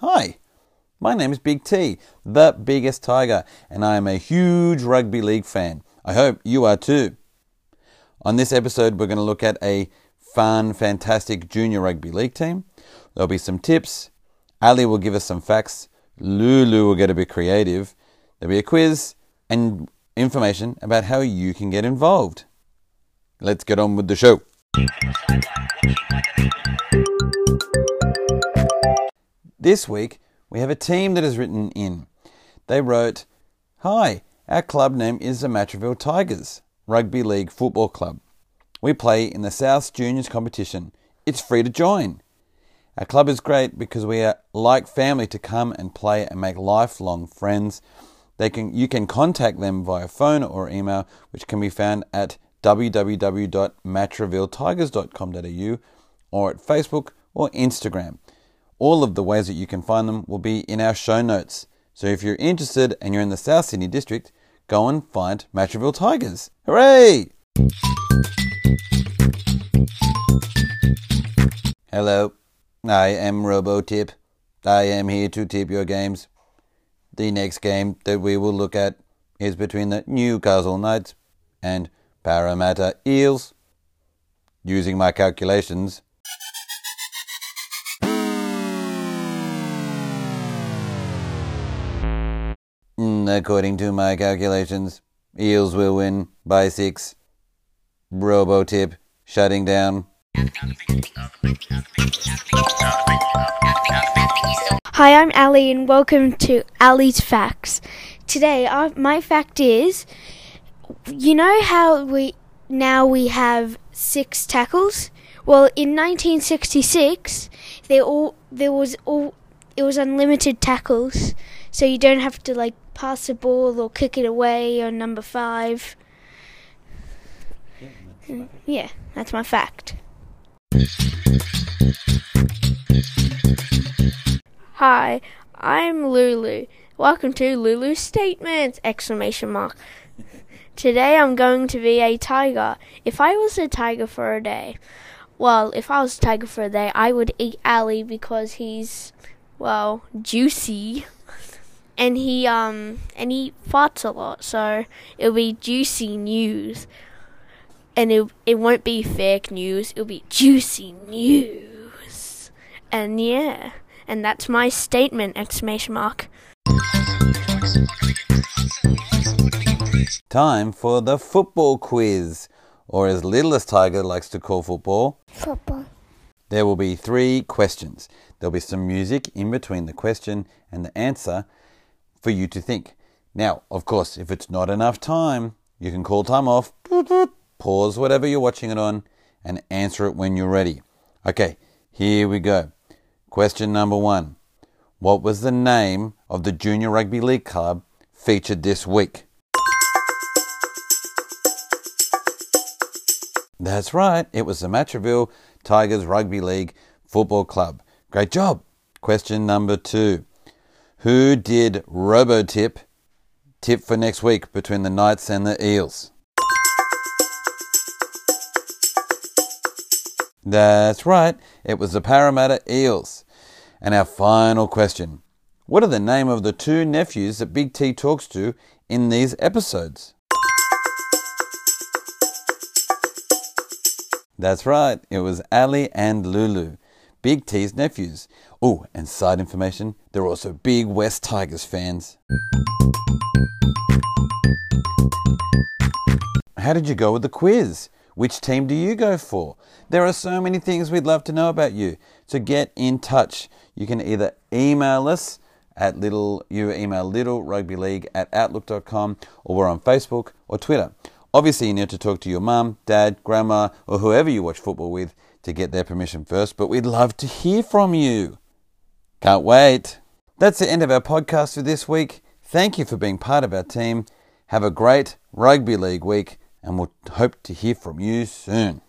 Hi, my name is Big T, the biggest tiger, and I am a huge rugby league fan. I hope you are too. On this episode, we're going to look at a fun, fantastic junior rugby league team. There'll be some tips. Ali will give us some facts. Lulu will get a bit creative. There'll be a quiz and information about how you can get involved. Let's get on with the show. This week, we have a team that has written in. They wrote, Hi, our club name is the Matraville Tigers Rugby League Football Club. We play in the South Juniors competition. It's free to join. Our club is great because we are like family to come and play and make lifelong friends. They can, you can contact them via phone or email, which can be found at www.matravilletigers.com.au or at Facebook or Instagram. All of the ways that you can find them will be in our show notes. So if you're interested and you're in the South Sydney district, go and find Matraville Tigers. Hooray! Hello, I am RoboTip. I am here to tip your games. The next game that we will look at is between the Newcastle Knights and Parramatta Eels. Using my calculations, Mm, according to my calculations, Eels will win by six. Robotip shutting down. Hi, I'm Ali, and welcome to Ali's Facts. Today, uh, my fact is, you know how we now we have six tackles. Well, in 1966, they all there was all it was unlimited tackles, so you don't have to like pass the ball or kick it away on number five. Yeah, that's my fact. Hi, I'm Lulu. Welcome to Lulu's Statements! Exclamation mark. Today I'm going to be a tiger. If I was a tiger for a day, well, if I was a tiger for a day, I would eat Ali because he's, well, juicy. And he um and he farts a lot, so it'll be juicy news. And it it won't be fake news, it'll be juicy news. And yeah, and that's my statement! Exclamation mark. Time for the football quiz, or as Littlest Tiger likes to call football. Football. There will be three questions. There'll be some music in between the question and the answer for you to think. Now, of course, if it's not enough time, you can call time off, pause whatever you're watching it on, and answer it when you're ready. Okay, here we go. Question number one What was the name of the Junior Rugby League club featured this week? That's right, it was the Matraville Tigers Rugby League Football Club. Great job. Question number two Who did Robotip tip for next week between the Knights and the Eels? That's right, it was the Parramatta Eels. And our final question What are the name of the two nephews that Big T talks to in these episodes? That's right, it was Ali and Lulu, Big T's nephews. Oh, and side information, they're also big West Tigers fans. How did you go with the quiz? Which team do you go for? There are so many things we'd love to know about you. So get in touch. You can either email us at little you email little rugby league at outlook.com or we're on Facebook or Twitter. Obviously, you need to talk to your mum, dad, grandma, or whoever you watch football with to get their permission first, but we'd love to hear from you. Can't wait. That's the end of our podcast for this week. Thank you for being part of our team. Have a great rugby league week, and we'll hope to hear from you soon.